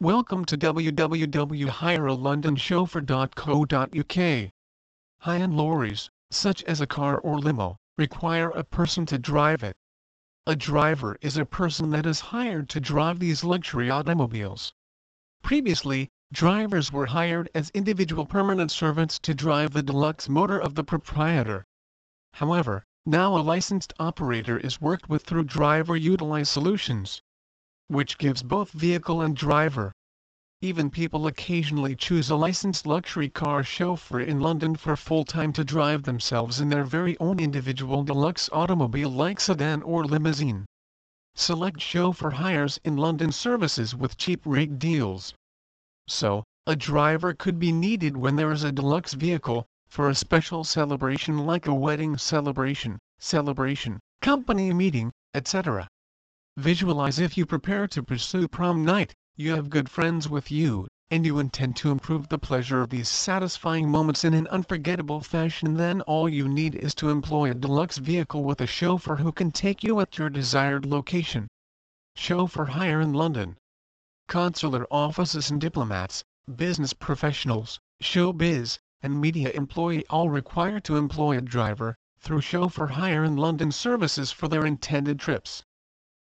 Welcome to www.hirealondonchauffeur.co.uk. High-end lorries, such as a car or limo, require a person to drive it. A driver is a person that is hired to drive these luxury automobiles. Previously, drivers were hired as individual permanent servants to drive the deluxe motor of the proprietor. However, now a licensed operator is worked with through Driver Utilize Solutions which gives both vehicle and driver. Even people occasionally choose a licensed luxury car chauffeur in London for full-time to drive themselves in their very own individual deluxe automobile like sedan or limousine. Select chauffeur hires in London services with cheap rate deals. So, a driver could be needed when there is a deluxe vehicle, for a special celebration like a wedding celebration, celebration, company meeting, etc. Visualize if you prepare to pursue prom night, you have good friends with you, and you intend to improve the pleasure of these satisfying moments in an unforgettable fashion then all you need is to employ a deluxe vehicle with a chauffeur who can take you at your desired location. Chauffeur hire in London. Consular offices and diplomats, business professionals, showbiz, and media employee all require to employ a driver, through chauffeur hire in London services for their intended trips.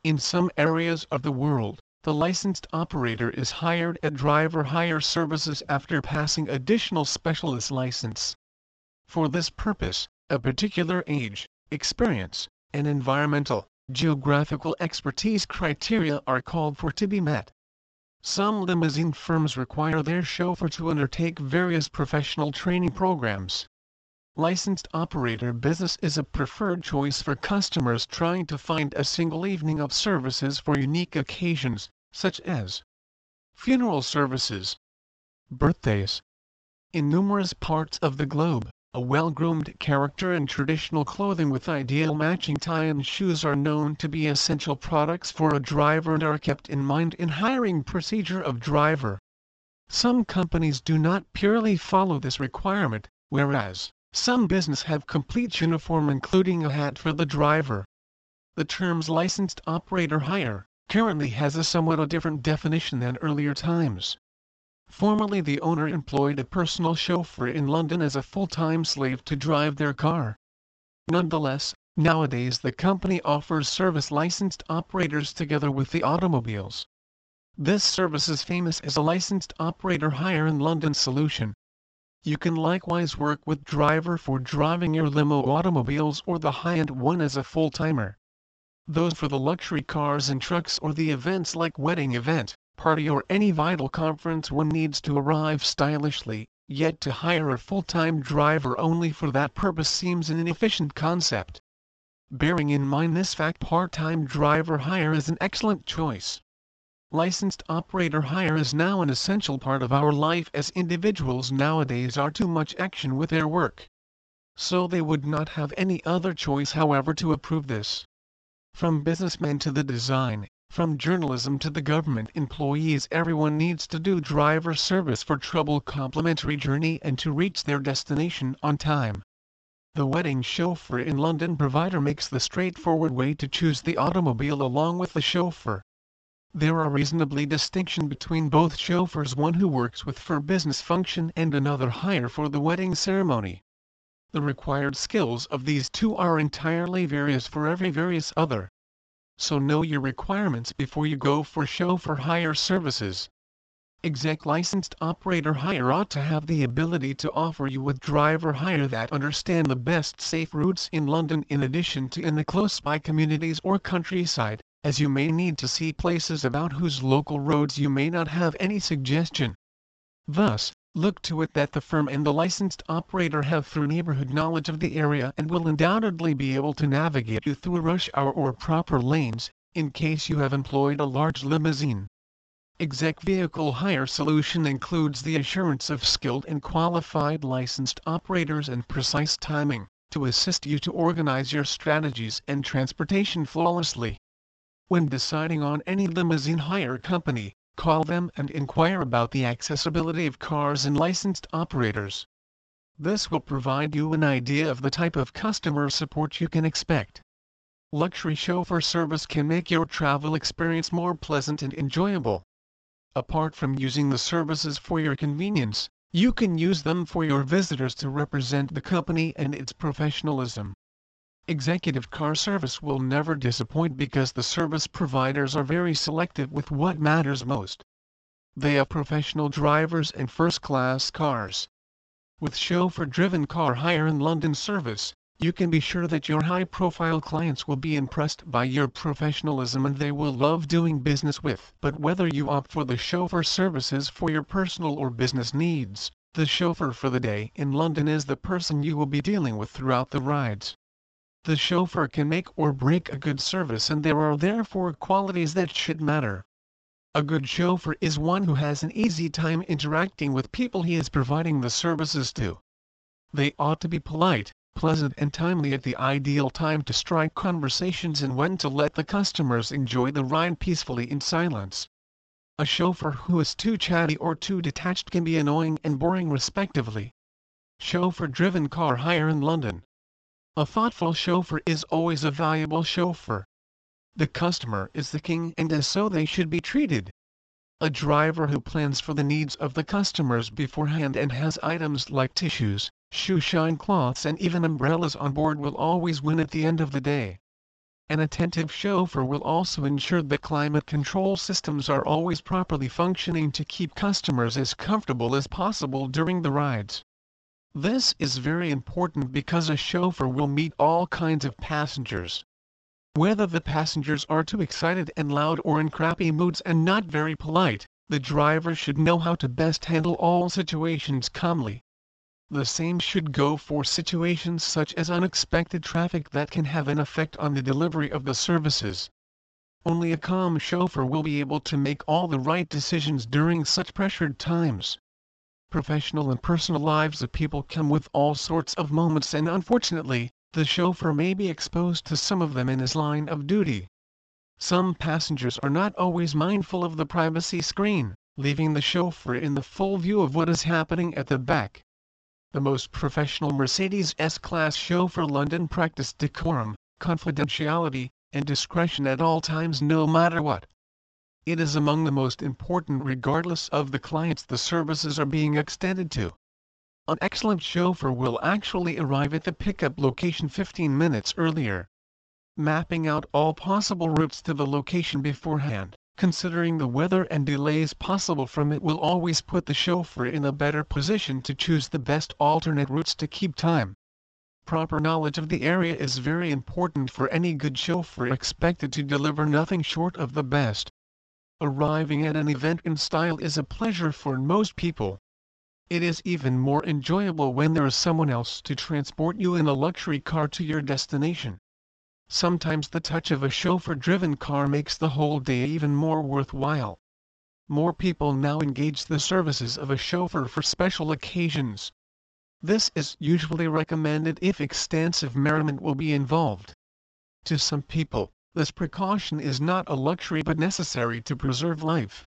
In some areas of the world, the licensed operator is hired at driver hire services after passing additional specialist license. For this purpose, a particular age, experience, and environmental, geographical expertise criteria are called for to be met. Some limousine firms require their chauffeur to undertake various professional training programs. Licensed operator business is a preferred choice for customers trying to find a single evening of services for unique occasions, such as funeral services, birthdays. In numerous parts of the globe, a well-groomed character in traditional clothing with ideal matching tie and shoes are known to be essential products for a driver and are kept in mind in hiring procedure of driver. Some companies do not purely follow this requirement, whereas some business have complete uniform including a hat for the driver. The terms licensed operator hire currently has a somewhat different definition than earlier times. Formerly the owner employed a personal chauffeur in London as a full-time slave to drive their car. Nonetheless, nowadays the company offers service licensed operators together with the automobiles. This service is famous as a licensed operator hire in London solution. You can likewise work with driver for driving your limo automobiles or the high-end one as a full-timer. Those for the luxury cars and trucks or the events like wedding event, party or any vital conference one needs to arrive stylishly, yet to hire a full-time driver only for that purpose seems an inefficient concept. Bearing in mind this fact part-time driver hire is an excellent choice. Licensed operator hire is now an essential part of our life as individuals nowadays are too much action with their work. So they would not have any other choice however to approve this. From businessmen to the design, from journalism to the government employees everyone needs to do driver service for trouble complimentary journey and to reach their destination on time. The wedding chauffeur in London provider makes the straightforward way to choose the automobile along with the chauffeur. There are reasonably distinction between both chauffeurs one who works with for business function and another hire for the wedding ceremony. The required skills of these two are entirely various for every various other. So know your requirements before you go for chauffeur hire services. Exec licensed operator hire ought to have the ability to offer you with driver hire that understand the best safe routes in London in addition to in the close by communities or countryside as you may need to see places about whose local roads you may not have any suggestion. Thus, look to it that the firm and the licensed operator have through neighborhood knowledge of the area and will undoubtedly be able to navigate you through rush hour or proper lanes, in case you have employed a large limousine. Exec Vehicle Hire Solution includes the assurance of skilled and qualified licensed operators and precise timing, to assist you to organize your strategies and transportation flawlessly. When deciding on any limousine hire company, call them and inquire about the accessibility of cars and licensed operators. This will provide you an idea of the type of customer support you can expect. Luxury chauffeur service can make your travel experience more pleasant and enjoyable. apart from using the services for your convenience, you can use them for your visitors to represent the company and its professionalism. Executive car service will never disappoint because the service providers are very selective with what matters most. They have professional drivers and first-class cars. With chauffeur-driven car hire in London service, you can be sure that your high-profile clients will be impressed by your professionalism and they will love doing business with. But whether you opt for the chauffeur services for your personal or business needs, the chauffeur for the day in London is the person you will be dealing with throughout the rides. The chauffeur can make or break a good service and there are therefore qualities that should matter. A good chauffeur is one who has an easy time interacting with people he is providing the services to. They ought to be polite, pleasant and timely at the ideal time to strike conversations and when to let the customers enjoy the ride peacefully in silence. A chauffeur who is too chatty or too detached can be annoying and boring respectively. Chauffeur-driven car hire in London. A thoughtful chauffeur is always a valuable chauffeur. The customer is the king and as so they should be treated. A driver who plans for the needs of the customers beforehand and has items like tissues, shoe shine cloths and even umbrellas on board will always win at the end of the day. An attentive chauffeur will also ensure that climate control systems are always properly functioning to keep customers as comfortable as possible during the rides. This is very important because a chauffeur will meet all kinds of passengers. Whether the passengers are too excited and loud or in crappy moods and not very polite, the driver should know how to best handle all situations calmly. The same should go for situations such as unexpected traffic that can have an effect on the delivery of the services. Only a calm chauffeur will be able to make all the right decisions during such pressured times. Professional and personal lives of people come with all sorts of moments and unfortunately, the chauffeur may be exposed to some of them in his line of duty. Some passengers are not always mindful of the privacy screen, leaving the chauffeur in the full view of what is happening at the back. The most professional Mercedes S-Class chauffeur London practiced decorum, confidentiality, and discretion at all times no matter what. It is among the most important regardless of the clients the services are being extended to. An excellent chauffeur will actually arrive at the pickup location 15 minutes earlier. Mapping out all possible routes to the location beforehand, considering the weather and delays possible from it will always put the chauffeur in a better position to choose the best alternate routes to keep time. Proper knowledge of the area is very important for any good chauffeur expected to deliver nothing short of the best. Arriving at an event in style is a pleasure for most people. It is even more enjoyable when there is someone else to transport you in a luxury car to your destination. Sometimes the touch of a chauffeur-driven car makes the whole day even more worthwhile. More people now engage the services of a chauffeur for special occasions. This is usually recommended if extensive merriment will be involved. To some people, this precaution is not a luxury but necessary to preserve life.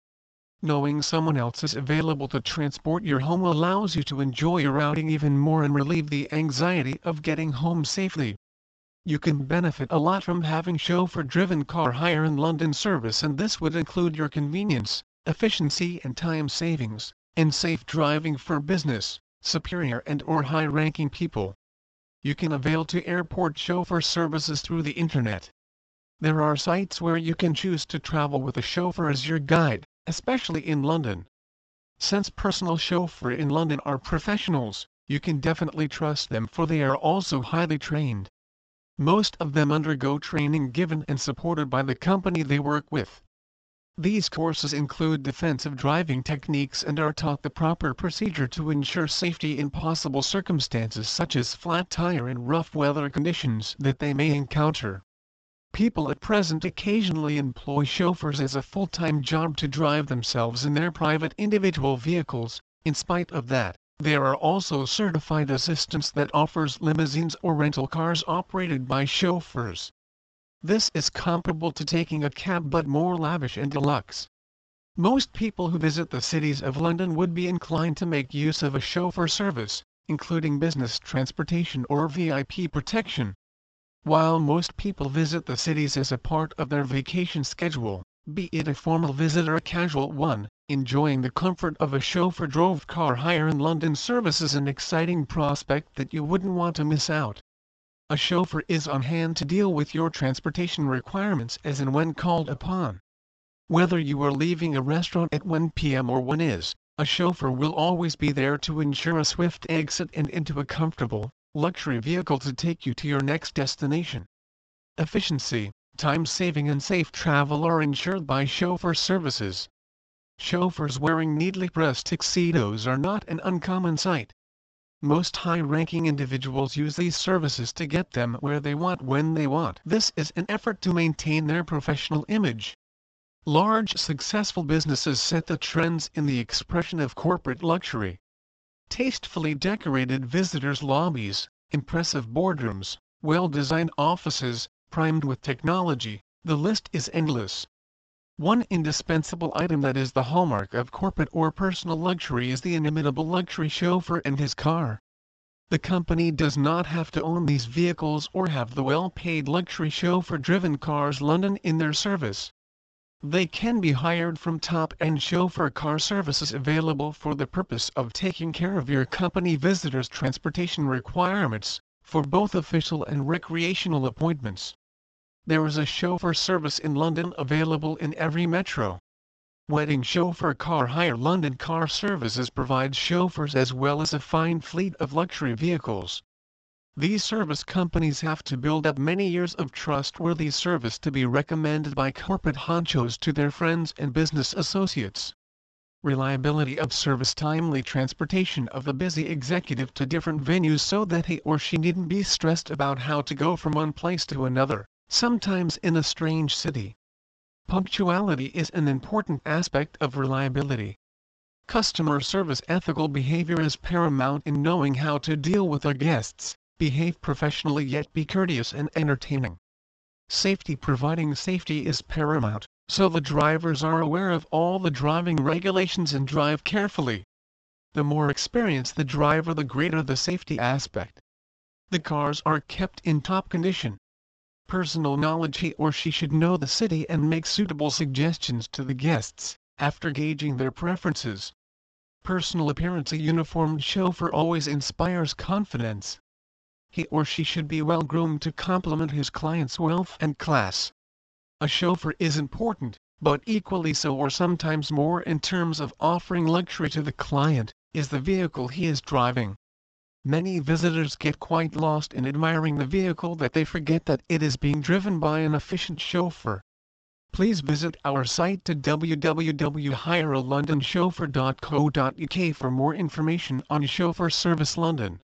Knowing someone else is available to transport your home allows you to enjoy your outing even more and relieve the anxiety of getting home safely. You can benefit a lot from having chauffeur-driven car hire in London service and this would include your convenience, efficiency and time savings, and safe driving for business, superior and or high-ranking people. You can avail to airport chauffeur services through the internet. There are sites where you can choose to travel with a chauffeur as your guide, especially in London. Since personal chauffeur in London are professionals, you can definitely trust them for they are also highly trained. Most of them undergo training given and supported by the company they work with. These courses include defensive driving techniques and are taught the proper procedure to ensure safety in possible circumstances such as flat tire and rough weather conditions that they may encounter. People at present occasionally employ chauffeurs as a full-time job to drive themselves in their private individual vehicles, in spite of that, there are also certified assistants that offers limousines or rental cars operated by chauffeurs. This is comparable to taking a cab but more lavish and deluxe. Most people who visit the cities of London would be inclined to make use of a chauffeur service, including business transportation or VIP protection. While most people visit the cities as a part of their vacation schedule, be it a formal visit or a casual one, enjoying the comfort of a chauffeur-drove car hire in London service is an exciting prospect that you wouldn't want to miss out. A chauffeur is on hand to deal with your transportation requirements as and when called upon. Whether you are leaving a restaurant at 1 p.m. or 1 is, a chauffeur will always be there to ensure a swift exit and into a comfortable, luxury vehicle to take you to your next destination. Efficiency, time saving and safe travel are ensured by chauffeur services. Chauffeurs wearing neatly pressed tuxedos are not an uncommon sight. Most high-ranking individuals use these services to get them where they want when they want. This is an effort to maintain their professional image. Large successful businesses set the trends in the expression of corporate luxury. Tastefully decorated visitors' lobbies, impressive boardrooms, well-designed offices, primed with technology, the list is endless. One indispensable item that is the hallmark of corporate or personal luxury is the inimitable luxury chauffeur and his car. The company does not have to own these vehicles or have the well-paid luxury chauffeur-driven cars London in their service. They can be hired from top-end chauffeur car services available for the purpose of taking care of your company visitors' transportation requirements, for both official and recreational appointments. There is a chauffeur service in London available in every metro. Wedding Chauffeur Car Hire London Car Services provides chauffeurs as well as a fine fleet of luxury vehicles. These service companies have to build up many years of trustworthy service to be recommended by corporate honchos to their friends and business associates. Reliability of service timely transportation of a busy executive to different venues so that he or she needn't be stressed about how to go from one place to another sometimes in a strange city. Punctuality is an important aspect of reliability. Customer service ethical behavior is paramount in knowing how to deal with our guests, behave professionally yet be courteous and entertaining. Safety Providing safety is paramount, so the drivers are aware of all the driving regulations and drive carefully. The more experienced the driver the greater the safety aspect. The cars are kept in top condition, personal knowledge he or she should know the city and make suitable suggestions to the guests, after gauging their preferences. Personal appearance A uniformed chauffeur always inspires confidence. He or she should be well groomed to complement his client's wealth and class. A chauffeur is important, but equally so or sometimes more in terms of offering luxury to the client, is the vehicle he is driving. Many visitors get quite lost in admiring the vehicle that they forget that it is being driven by an efficient chauffeur. Please visit our site to www.hirealondonchauffeur.co.uk for more information on Chauffeur Service London.